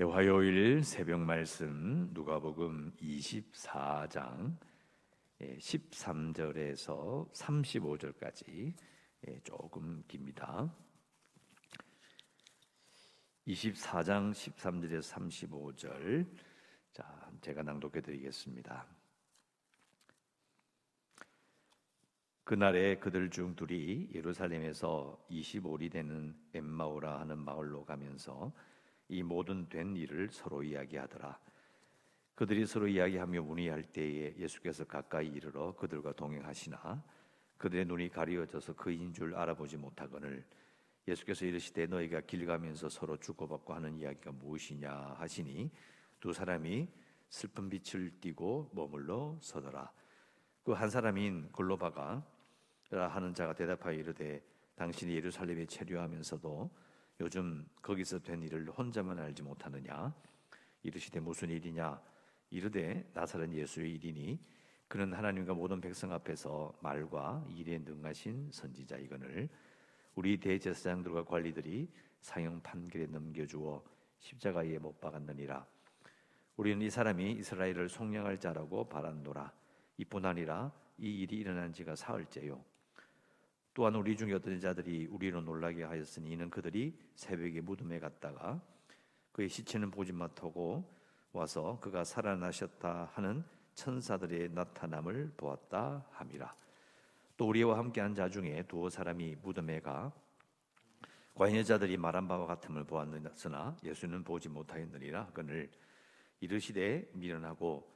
예, 화요일 새벽 말씀 누가복음 24장 13절에서 35절까지 예, 조금 깁니다. 24장 13절에서 35절 자, 제가 낭독해 드리겠습니다. 그날에 그들 중 둘이 예루살렘에서 25리 되는 엠마오라 하는 마을로 가면서 이 모든 된 일을 서로 이야기하더라. 그들이 서로 이야기하며 문의할 때에 예수께서 가까이 이르러 그들과 동행하시나 그들의 눈이 가리워져서 그인 줄 알아보지 못하거늘 예수께서 이르시되 너희가 길 가면서 서로 주고받고 하는 이야기가 무엇이냐 하시니 두 사람이 슬픈 빛을 띠고 머물러 서더라. 그 한 사람인 골로바가 하는 자가 대답하여 이르되 당신이 예루살렘에 체류하면서도 요즘 거기서 된 일을 혼자만 알지 못하느냐? 이르시되 무슨 일이냐? 이르되 나사렛 예수의 일이니 그는 하나님과 모든 백성 앞에서 말과 일에 능하신 선지자이거늘 우리 대제사장들과 관리들이 사형 판결에 넘겨주어 십자가에 못 박았느니라. 우리는 이 사람이 이스라엘을 속량할 자라고 바란노라. 이뿐 아니라 이 일이 일어난 지가 사흘째요 또한 우리 중에 어떤 자들이 우리로 놀라게 하였으니 이는 그들이 새벽에 무덤에 갔다가 그의 시체는 보지 못하고 와서 그가 살아나셨다 하는 천사들의 나타남을 보았다 함이라. 또 우리와 함께한 자 중에 두어 사람이 무덤에 가 과연 여자들이 말한 바와 같음을 보았으나 예수는 보지 못하였느니라 그늘 이르시되 미련하고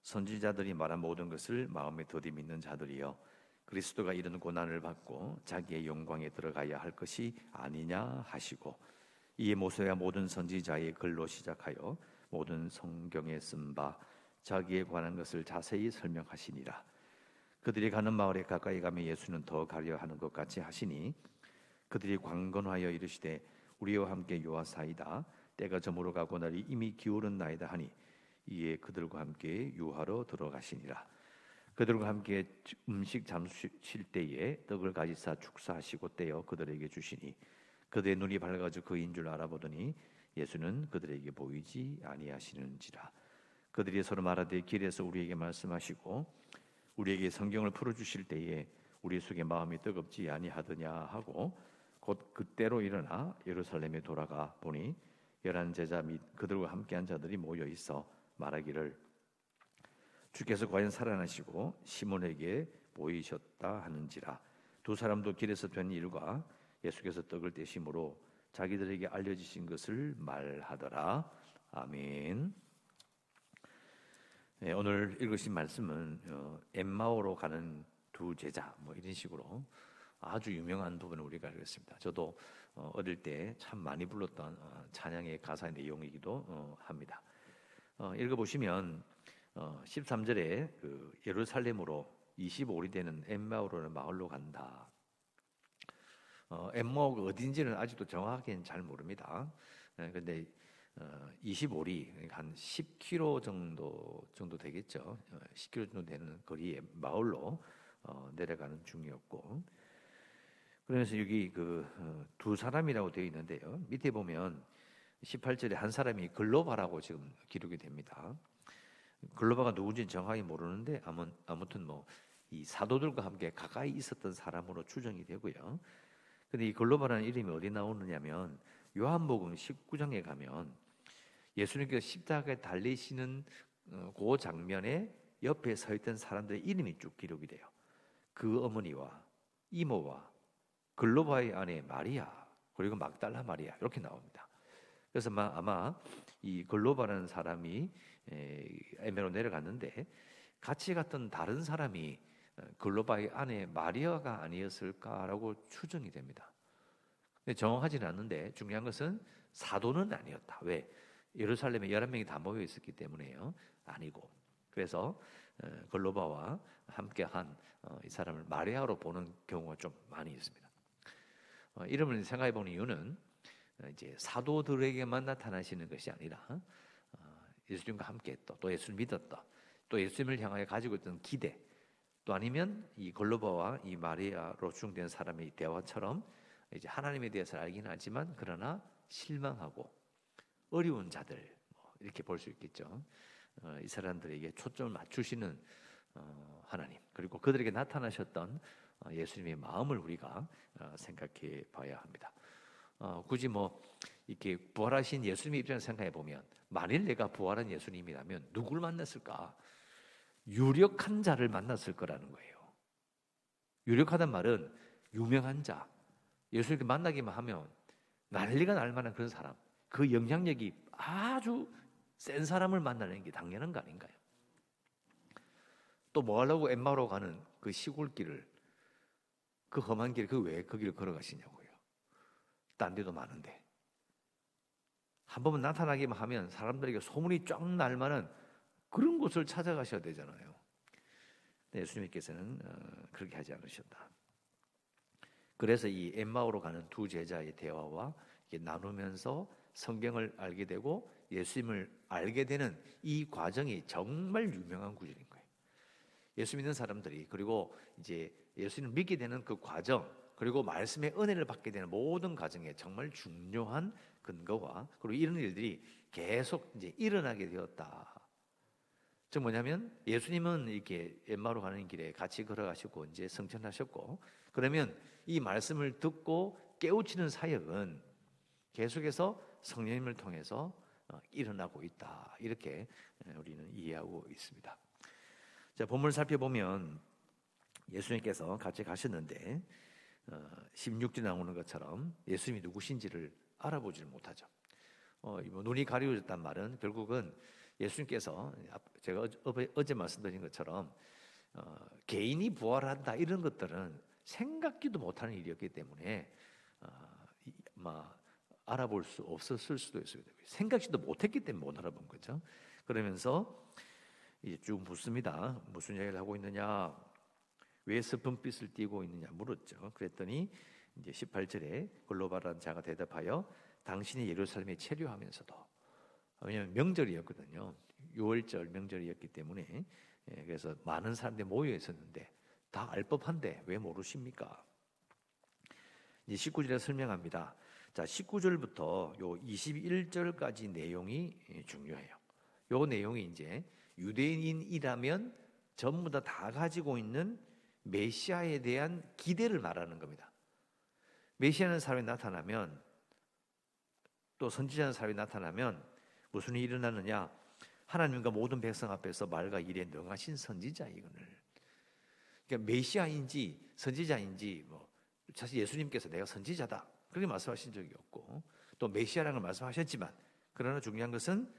선지자들이 말한 모든 것을 마음에 더디 믿는 자들이여 그리스도가 이런 고난을 받고 자기의 영광에 들어가야 할 것이 아니냐 하시고 이에 모세와 모든 선지자의 글로 시작하여 모든 성경에 쓴 바 자기에 관한 것을 자세히 설명하시니라. 그들이 가는 마을에 가까이 가면 예수는 더 가려 하는 것 같이 하시니 그들이 광건하여 이르시되 우리와 함께 유하사이다 때가 저물어 가고 날이 이미 기울은 나이다 하니 이에 그들과 함께 유하로 들어가시니라. 그들과 함께 음식 잠실 때에 떡을 가지사 축사하시고 떼어 그들에게 주시니 그들의 눈이 밝아져 그인 줄 알아보더니 예수는 그들에게 보이지 아니하시는지라. 그들이 서로 말하되 길에서 우리에게 말씀하시고 우리에게 성경을 풀어 주실 때에 우리 속에 마음이 뜨겁지 아니하더냐 하고 곧 그때로 일어나 예루살렘에 돌아가 보니 열한 제자 및 그들과 함께한 자들이 모여 있어 말하기를 주께서 과연 살아나시고 시몬에게 보이셨다 하는지라 두 사람도 길에서 된 일과 예수께서 떡을 떼심으로 자기들에게 알려지신 것을 말하더라 아멘. 네, 오늘 읽으신 말씀은 어, 엠마오로 가는 두 제자 뭐 이런 식으로 아주 유명한 부분을 우리가 알겠습니다. 저도 어, 어릴 때 참 많이 불렀던 어, 찬양의 가사 내용이기도 어, 합니다. 어, 읽어보시면 어, 13절에 그 예루살렘으로 25리 되는 엠마오라는 마을로 간다. 어, 엠마오가 어딘지는 아직도 정확하게는 잘 모릅니다. 그런데 어, 25리 그러니까 한 10km 정도 정도 되겠죠. 어, 10km 정도 되는 거리의 마을로 어, 내려가는 중이었고. 그래서 여기 그두 어, 사람이라고 되어 있는데요. 밑에 보면 18절에 한 사람이 글로바라고 지금 기록이 됩니다. 글로바가 누군지 정확히 모르는데 아무튼 뭐 이 사도들과 함께 가까이 있었던 사람으로 추정이 되고요. 근데 이 글로바라는 이름이 어디 나오느냐면 요한복음 19장에 가면 예수님께서 십자가에 달리시는 어, 그 장면에 옆에 서 있던 사람들의 이름이 쭉 기록이 돼요. 그 어머니와 이모와 글로바의 아내 마리아 그리고 막달라 마리아 이렇게 나옵니다. 그래서 아마 이 글로바라는 사람이 에메로 내려갔는데 같이 갔던 다른 사람이 어, 글로바의 아내 마리아가 아니었을까라고 추정이 됩니다. 정확하지는 않는데 중요한 것은 사도는 아니었다. 왜? 예루살렘에 11명이 다 모여 있었기 때문에요. 아니고. 그래서 어, 글로바와 함께한 어, 이 사람을 마리아로 보는 경우가 좀 많이 있습니다. 이름을 생각해 보는 이유는 이제 사도들에게만 나타나시는 것이 아니라 예수님과 함께 했다. 또 예수를 믿었다. 또 예수님을 향하여 가지고 있던 기대. 또 아니면 이 골로바와 이 마리아로 추정된 사람의 대화처럼 이제 하나님에 대해서 알긴 하지만 그러나 실망하고 어려운 자들 뭐 이렇게 볼 수 있겠죠. 어, 이 사람들에게 초점을 맞추시는 어, 하나님 그리고 그들에게 나타나셨던 어, 예수님의 마음을 우리가 어, 생각해 봐야 합니다. 어, 굳이 뭐 이렇게 부활하신 예수님의 입장에서 생각해 보면 만일 내가 부활한 예수님이라면 누구를 만났을까? 유력한 자를 만났을 거라는 거예요. 유력하단 말은 유명한 자, 예수님께 만나기만 하면 난리가 날 만한 그런 사람, 그 영향력이 아주 센 사람을 만나는 게 당연한 거 아닌가요? 또 뭐 하려고 엠마로 가는 그 시골길을 그 험한 길 그 왜 그 길을 걸어가시냐고요. 딴 데도 많은데 한 번만 나타나기만 하면 사람들에게 소문이 쫙 날 만한 그런 곳을 찾아가셔야 되잖아요. 예수님께서는 어, 그렇게 하지 않으셨다. 그래서 이 엠마오로 가는 두 제자의 대화와 나누면서 성경을 알게 되고 예수님을 알게 되는 이 과정이 정말 유명한 구절인 거예요. 예수 믿는 사람들이 그리고 이제 예수님을 믿게 되는 그 과정 그리고 말씀의 은혜를 받게 되는 모든 과정에 정말 중요한 근거와 그리고 이런 일들이 계속 이제 일어나게 되었다. 즉 뭐냐면 예수님은 이렇게 엠마로 가는 길에 같이 걸어가시고 이제 성천하셨고 그러면 이 말씀을 듣고 깨우치는 사역은 계속해서 성령님을 통해서 어, 일어나고 있다. 이렇게 우리는 이해하고 있습니다. 자, 본문을 살펴보면 예수님께서 같이 가셨는데 16절 어, 나오는 것처럼 예수님이 누구신지를 알아보지를 못하죠. 어, 뭐 눈이 가려졌단 말은 결국은 예수님께서 제가 어제 말씀드린 것처럼 어, 개인이 부활한다 이런 것들은 생각지도 못하는 일이었기 때문에 어, 막 알아볼 수 없었을 수도 있어요. 생각지도 못했기 때문에 못 알아본 거죠. 그러면서 이제 쭉 묻습니다. 무슨 이야기를 하고 있느냐? 왜 스푼빛을 띠고 있느냐 물었죠. 그랬더니 이제 18절에 글로바라는 자가 대답하여 당신이 예루살렘에 체류하면서도 왜냐하면 명절이었거든요. 6월절 명절이었기 때문에 예, 그래서 많은 사람들이 모여 있었는데 다 알 법한데 왜 모르십니까? 이제 19절에 설명합니다. 자, 19절부터 요 21절까지 내용이 예, 중요해요. 요 내용이 이제 유대인이라면 전부 다 다 가지고 있는 메시아에 대한 기대를 말하는 겁니다. 메시아는 사람이 나타나면 또 선지자는 사람이 나타나면 무슨 일이 일어나느냐? 하나님과 모든 백성 앞에서 말과 일에 능하신 선지자 이거를. 그러니까 메시아인지 선지자인지 뭐 사실 예수님께서 내가 선지자다 그렇게 말씀하신 적이 없고 또 메시아라는 걸 말씀하셨지만 그러나 중요한 것은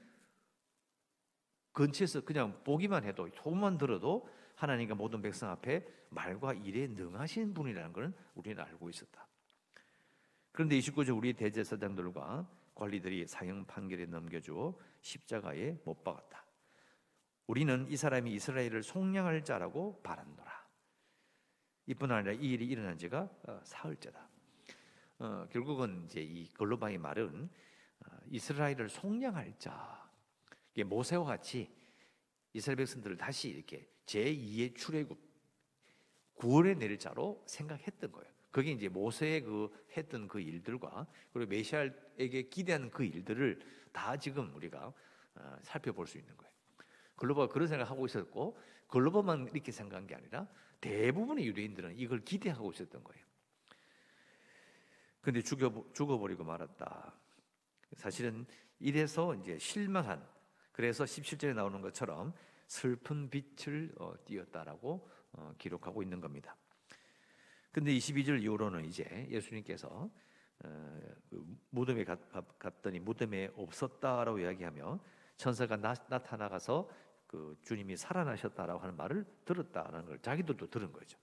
근처에서 그냥 보기만 해도 소문만 들어도 하나님과 모든 백성 앞에 말과 일에 능하신 분이라는 것은 우리는 알고 있었다. 그런데 29절 우리 대제사장들과 관리들이 사형 판결에 넘겨주어 십자가에 못 박았다. 우리는 이 사람이 이스라엘을 속량할 자라고 바란노라. 이뿐 아니라 이 일이 일어난 지가 어, 사흘째다. 어, 결국은 이제 이 글로바의 말은 어, 이스라엘을 속량할 자. 모세와 같이 이스라엘 백성들을 다시 이렇게 제2의 출애굽 구원에 내릴 자로 생각했던 거예요. 그게 이제 모세의 그 했던 그 일들과 그리고 메시아에게 기대하는 그 일들을 다 지금 우리가 어, 살펴볼 수 있는 거예요. 글로벌 그런 생각하고 있었고 글로벌만 이렇게 생각한 게 아니라 대부분의 유대인들은 이걸 기대하고 있었던 거예요. 근데 죽여 죽어버리고 말았다. 사실은 이래서 이제 실망한 그래서 17절에 나오는 것처럼 슬픈 빛을 어, 띄었다라고 어, 기록하고 있는 겁니다. 근데 22절 이후로는 이제 예수님께서 어, 그 무덤에 갔 더니 무덤에 없었다라고 이야기하며 천사가 나, 타나가서 그 주님이 살아나셨다라고 하는 말을 들었다는 걸 자기들도 들은 거죠.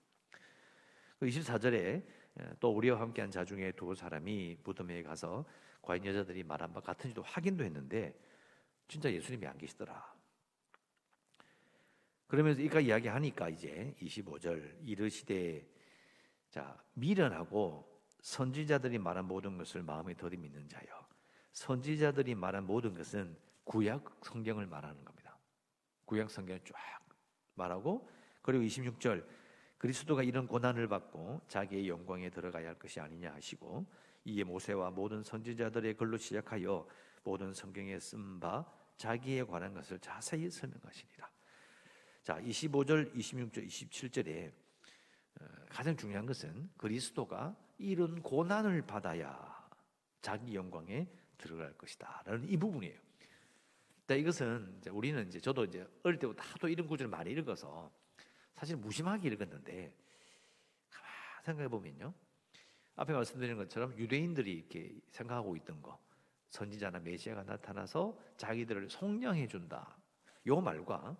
24절에 그또 우리와 함께한 자 중에 두 사람이 무덤에 가서 과연 여자들이 말한 바 같은지도 확인도 했는데 진짜 예수님이 안 계시더라. 그러면서 이까 이야기하니까 이제 25절 이르시되 자 미련하고 선지자들이 말한 모든 것을 마음에 더디 믿는 자여 선지자들이 말한 모든 것은 구약 성경을 말하는 겁니다. 구약 성경을 쫙 말하고 그리고 26절 그리스도가 이런 고난을 받고 자기의 영광에 들어가야 할 것이 아니냐 하시고 이에 모세와 모든 선지자들의 글로 시작하여 모든 성경에 쓴 바 자기에 관한 것을 자세히 설명하시니라. 자, 25절, 26절, 27절에 가장 중요한 것은 그리스도가 이런 고난을 받아야 자기 영광에 들어갈 것이다 라는 이 부분이에요. 자, 이것은 이제 우리는 이제 저도 이제 어릴 때부터 하도 이런 구절을 많이 읽어서 사실 무심하게 읽었는데 가만 생각해 보면요. 앞에 말씀드린 것처럼 유대인들이 이렇게 생각하고 있던 거 선지자나 메시아가 나타나서 자기들을 속량해 준다. 요 말과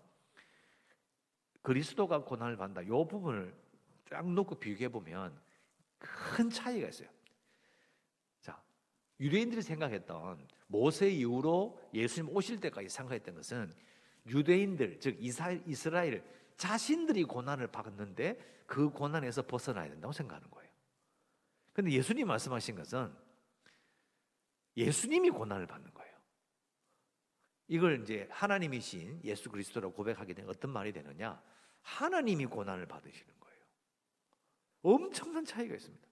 그리스도가 고난을 받는다. 요 부분을 쫙 놓고 비교해 보면 큰 차이가 있어요. 자, 유대인들이 생각했던 모세 이후로 예수님 오실 때까지 생각했던 것은 유대인들 즉 이스라엘 자신들이 고난을 받았는데 그 고난에서 벗어나야 된다고 생각하는 거예요. 근데 예수님 말씀하신 것은 예수님이 고난을 받는 거예요. 이걸 이제 하나님이신 예수 그리스도라고 고백하게 되면 어떤 말이 되느냐? 하나님이 고난을 받으시는 거예요. 엄청난 차이가 있습니다.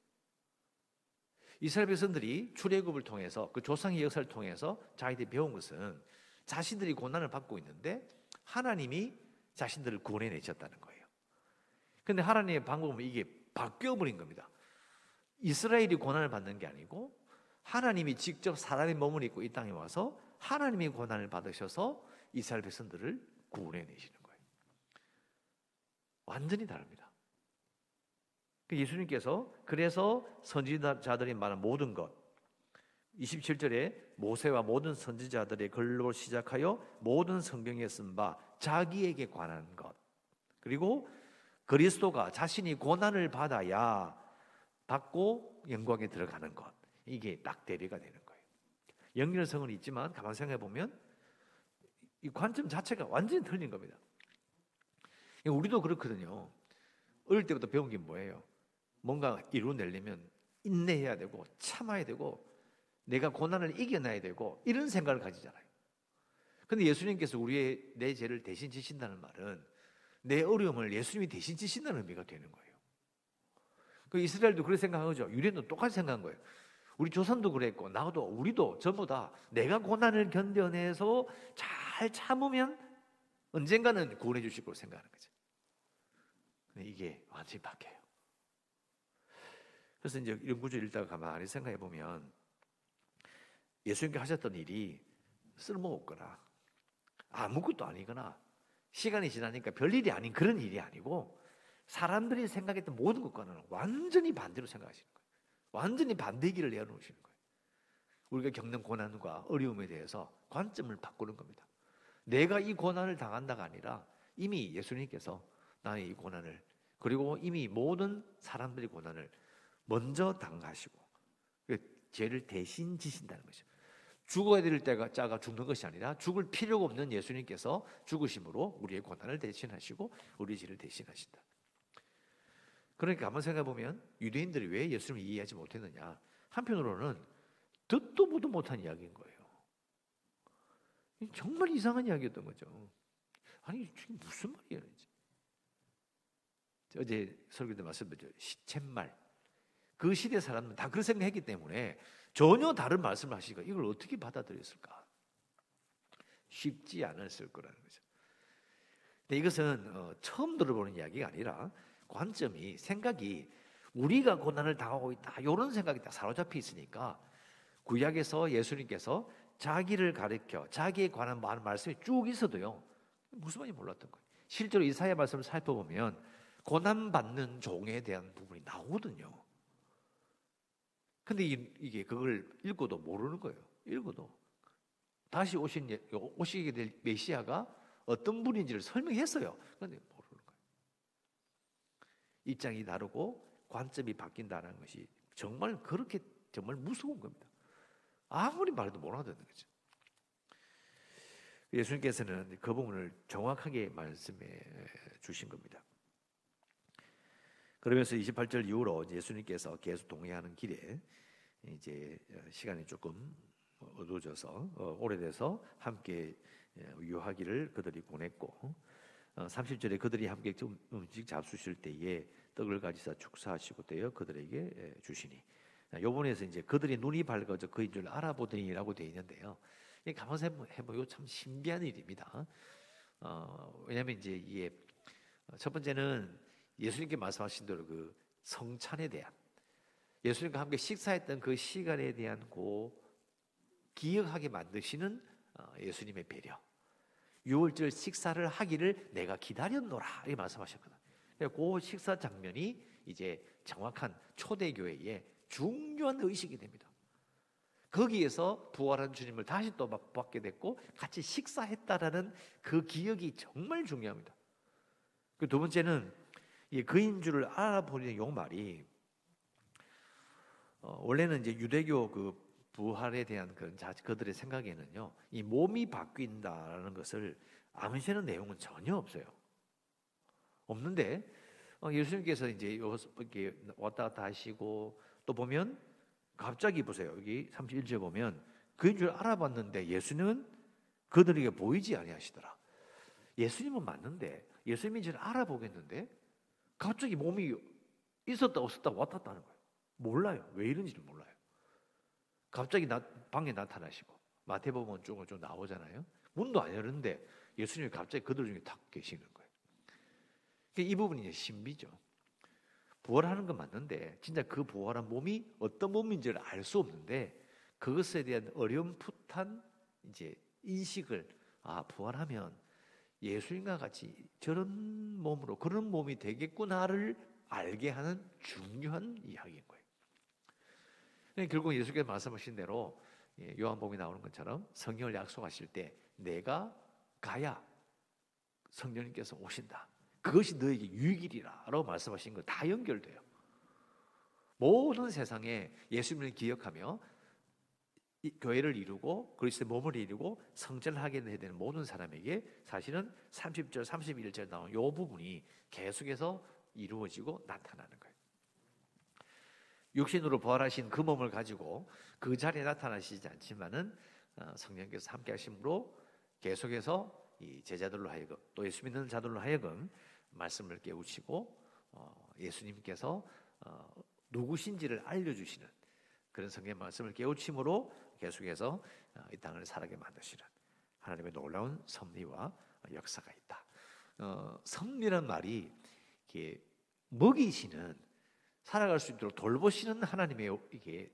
이스라엘 백성들이 출애굽을 통해서 그 조상의 역사를 통해서 자기들이 배운 것은 자신들이 고난을 받고 있는데 하나님이 자신들을 구원해 내셨다는 거예요. 근데 하나님의 방법은 이게 바뀌어 버린 겁니다. 이스라엘이 고난을 받는 게 아니고 하나님이 직접 사람의 몸을 입고 이 땅에 와서 하나님이 고난을 받으셔서 이스라엘 백성들을 구원해 내시는. 완전히 다릅니다. 그 예수님께서 그래서 선지자들이 말한 모든 것 27절에 모세와 모든 선지자들의 글로 시작하여 모든 성경에 쓴 바 자기에게 관한 것 그리고 그리스도가 자신이 고난을 받아야 받고 영광에 들어가는 것. 이게 딱 대비가 되는 거예요. 연결성은 있지만 가만 생각해 보면 이 관점 자체가 완전히 틀린 겁니다. 우리도 그렇거든요. 어릴 때부터 배운 게 뭐예요? 뭔가 이루어내려면 인내해야 되고 참아야 되고 내가 고난을 이겨내야 되고 이런 생각을 가지잖아요. 근데 예수님께서 우리의 내 죄를 대신 지신다는 말은 내 어려움을 예수님이 대신 지신다는 의미가 되는 거예요. 그 이스라엘도 그렇게 생각한 거죠. 유대인도 똑같이 생각한 거예요. 우리 조선도 그랬고 나도 우리도 전부 다 내가 고난을 견뎌내서 잘 참으면 언젠가는 구원해 주실 거로 생각하는 거죠. 근데 이게 완전히 바뀌어요. 그래서 이제 이런 구절 읽다가 가만히 생각해 보면 예수님께 하셨던 일이 쓸모없거나 아무것도 아니거나 시간이 지나니까 별일이 아닌 그런 일이 아니고 사람들이 생각했던 모든 것과는 완전히 반대로 생각하시는 거예요. 완전히 반대 길을 내어놓으시는 거예요. 우리가 겪는 고난과 어려움에 대해서 관점을 바꾸는 겁니다. 내가 이 고난을 당한다가 아니라 이미 예수님께서 나의 이 고난을 그리고 이미 모든 사람들의 고난을 먼저 당하시고 그 죄를 대신 지신다는 거죠. 죽어야 될 때가 자가 죽는 것이 아니라 죽을 필요가 없는 예수님께서 죽으심으로 우리의 고난을 대신하시고 우리 죄를 대신하신다. 그러니까 한번 생각해 보면 유대인들이 왜 예수님을 이해하지 못했느냐? 한편으로는 듣도 보도 못한 이야기인 거예요. 정말 이상한 이야기였던 거죠. 아니 무슨 말이야? 어제 설교 때 말씀드렸죠. 시쳇말. 그 시대 사람은 다 그런 생각했기 때문에 전혀 다른 말씀을 하시니까 이걸 어떻게 받아들였을까? 쉽지 않았을 거라는 거죠. 근데 이것은 어, 처음 들어보는 이야기가 아니라 관점이 생각이 우리가 고난을 당하고 있다 이런 생각이 다 사로잡혀 있으니까 구약에서 예수님께서 자기를 가리켜 자기에 관한 많은 말씀이 쭉 있어도요 무슨 말인지 몰랐던 거예요. 실제로 이사야 말씀을 살펴보면 고난 받는 종에 대한 부분이 나오거든요. 근데 이게 그걸 읽고도 모르는 거예요. 읽어도 다시 오신 예, 오시게 될 메시아가 어떤 분인지를 설명했어요. 그런데 입장이 다르고 관점이 바뀐다는 것이 정말 그렇게 정말 무서운 겁니다. 아무리 말도 못 하는 거죠. 예수님께서는 그 부분을 정확하게 말씀해 주신 겁니다. 그러면서 28절 이후로 예수님께서 계속 동행하는 길에 이제 시간이 조금 어두워져서 어, 오래돼서 함께 유하기를 그들이 보냈고 30절에 어, 그들이 함께 음식 잡수실 때에 떡을 가지사 축사하시고 되어 그들에게 예, 주시니. 요번에서 이제 그들이 눈이 밝아져 그인 줄 알아보더니라고 되어 있는데요. 가만히 해보고 참 신비한 일입니다. 어, 왜냐하면 이제 이게 첫 번째는 예수님께 말씀하신 대로 그 성찬에 대한 예수님과 함께 식사했던 그 시간에 대한 고 기억하게 만드시는 어, 예수님의 배려. 유월절 식사를 하기를 내가 기다렸노라 이렇게 말씀하셨거든. 그 식사 장면이 이제 정확한 초대교회의 중요한 의식이 됩니다. 거기에서 부활한 주님을 다시 또 받게 됐고 같이 식사했다라는 그 기억이 정말 중요합니다. 그 두 번째는 그인 줄을 알아보는 요 말이 어, 원래는 이제 유대교 그 부활에 대한 그 자, 그들의 생각에는요 이 몸이 바뀐다라는 것을 암시하는 내용은 전혀 없어요. 없는데 어, 예수님께서 이제 이렇게 왔다 갔다 하시고 또 보면 갑자기 보세요. 여기 31절 보면 그인 줄 알아봤는데 예수님은 그들에게 보이지 아니하시더라. 예수님은 맞는데 예수님인 줄 알아보겠는데 갑자기 몸이 있었다 없었다 왔다 갔다 하는 거예요. 몰라요. 왜 이런지를 몰라요. 갑자기 나, 방에 나타나시고 마태복음 쪽은 좀 나오잖아요. 문도 안 열는데 예수님이 갑자기 그들 중에 탁 계시는 거예요. 그러니까 이 부분이 신비죠. 부활하는 건 맞는데 진짜 그 부활한 몸이 어떤 몸인지를 알 수 없는데 그것에 대한 어렴풋한 이제 인식을 아 부활하면 예수님과 같이 저런 몸으로 그런 몸이 되겠구나를 알게 하는 중요한 이야기인 거예요. 그러니까 결국 예수께서 말씀하신 대로 예, 요한복음에 나오는 것처럼 성령을 약속하실 때 내가 가야 성령님께서 오신다. 그것이 너에게 유익이라라고 말씀하신 거 다 연결돼요. 모든 세상에 예수님을 기억하며 교회를 이루고 그리스도의 몸을 이루고 성전을 하게 되는 모든 사람에게 사실은 30절, 31절 나온 이 부분이 계속해서 이루어지고 나타나는 거예요. 육신으로 부활하신 그 몸을 가지고 그 자리에 나타나시지 않지만은 어, 성령께서 함께 하심으로 계속해서 이 제자들로 하여금 또 예수 믿는 자들로 하여금 말씀을 깨우치고 어, 예수님께서 어, 누구신지를 알려주시는 그런 성경 말씀을 깨우침으로 계속해서 어, 이 땅을 살게 만드시는 하나님의 놀라운 섭리와 역사가 있다. 어, 섭리란 말이 이게 먹이시는 살아갈 수 있도록 돌보시는 하나님의 이게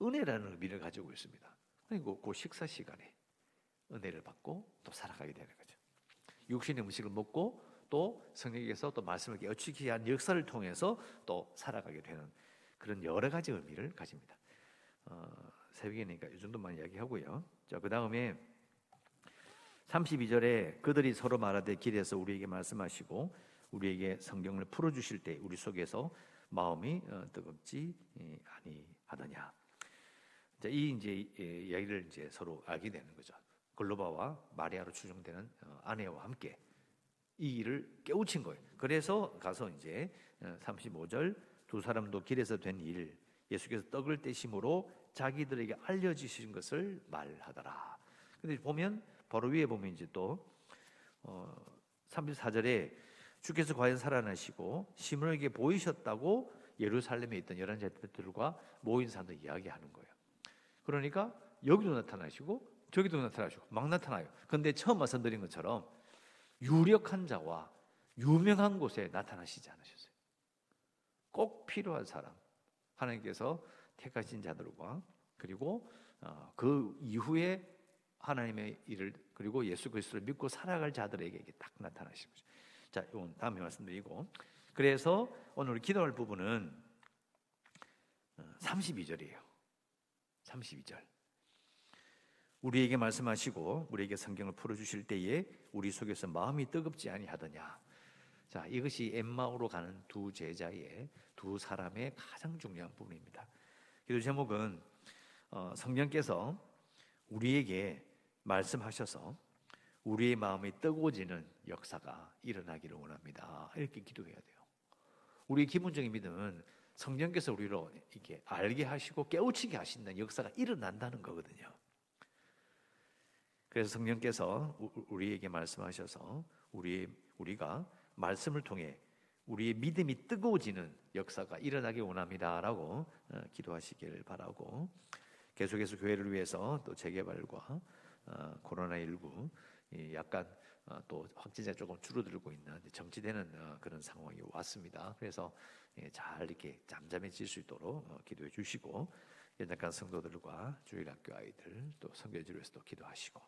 은혜라는 의미를 가지고 있습니다. 그리고 그 식사 시간에 은혜를 받고 또 살아가게 되는 거죠. 육신의 음식을 먹고 또 성령께서 또 말씀을 깨우치기 위한 역사를 통해서 또 살아가게 되는 그런 여러 가지 의미를 가집니다. 어, 새벽이니까 이 정도만 이야기하고요. 자, 그 다음에 32절에 그들이 서로 말하되 길에서 우리에게 말씀하시고 우리에게 성경을 풀어주실 때 우리 속에서 마음이 어, 뜨겁지 예, 아니하더냐. 자, 이 이제 예, 이야기를 이제 서로 알게 되는 거죠. 글로바와 마리아로 추정되는 어, 아내와 함께 이 일을 깨우친 거예요. 그래서 가서 이제 35절 어, 두 사람도 길에서 된 일, 예수께서 떡을 떼심으로 자기들에게 알려주신 것을 말하더라. 근데 보면 바로 위에 보면 이제 또 어, 34절에 주께서 과연 살아나시고 시몬에게 보이셨다고 예루살렘에 있던 열한 제자들과 모인 사람들 이야기하는 거예요. 그러니까 여기도 나타나시고 저기도 나타나시고 막 나타나요. 근데 처음 말씀드린 것처럼 유력한 자와 유명한 곳에 나타나시지 않으셨어요. 꼭 필요한 사람 하나님께서 택하신 자들과 그리고 어, 그 이후에 하나님의 일을 그리고 예수 그리스도를 믿고 살아갈 자들에게 딱 나타나신 거죠. 자, 이건 다음에 말씀드리고 그래서 오늘 기도할 부분은 32절이에요. 어, 32절. 우리에게 말씀하시고 우리에게 성경을 풀어 주실 때에 우리 속에서 마음이 뜨겁지 아니하더냐. 자, 이것이 엠마오로 가는 두 제자의 두 사람의 가장 중요한 부분입니다. 기도 제목은 어, 성령께서 우리에게 말씀하셔서 우리의 마음이 뜨거워지는 역사가 일어나기를 원합니다. 이렇게 기도해야 돼요. 우리 기본적인 믿음은 성령께서 우리로 이렇게 알게 하시고 깨우치게 하신다는 역사가 일어난다는 거거든요. 그래서 성령께서 우리에게 말씀하셔서 우리 우리가 말씀을 통해 우리의 믿음이 뜨거워지는 역사가 일어나기 원합니다라고 어, 기도하시기를 바라고 계속해서 교회를 위해서 또 재개발과 어, 코로나19 약간 어, 또 확진자 조금 줄어들고 있는 정치되는 어, 그런 상황이 왔습니다. 그래서 예, 잘 이렇게 잠잠해질 수 있도록 어, 기도해 주시고 연약한 성도들과 주일학교 아이들 또 성교지로서도 기도하시고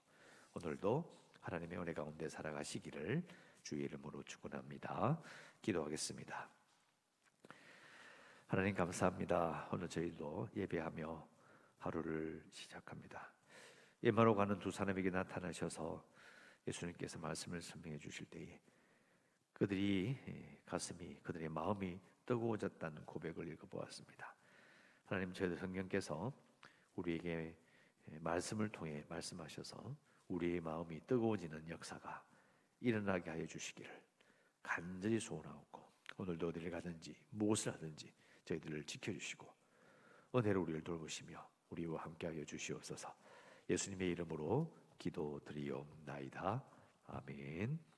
오늘도 하나님의 은혜 가운데 살아가시기를 주의 이름으로 축원합니다. 기도하겠습니다. 하나님 감사합니다. 오늘 저희도 예배하며 하루를 시작합니다. 예마로 가는 두 사람에게 나타나셔서 예수님께서 말씀을 설명해 주실 때에 그들이 예, 가슴이 그들의 마음이 뜨거워졌다는 고백을 읽어보았습니다. 하나님 저희들 성경께서 우리에게 예, 말씀을 통해 말씀하셔서 우리의 마음이 뜨거워지는 역사가 일어나게 하여 주시기를 간절히 소원하고 오늘도 어디를 가든지 무엇을 하든지 저희들을 지켜주시고 은혜로 우리를 돌보시며 우리와 함께하여 주시옵소서 예수님의 이름으로 기도드리옵나이다. 아멘.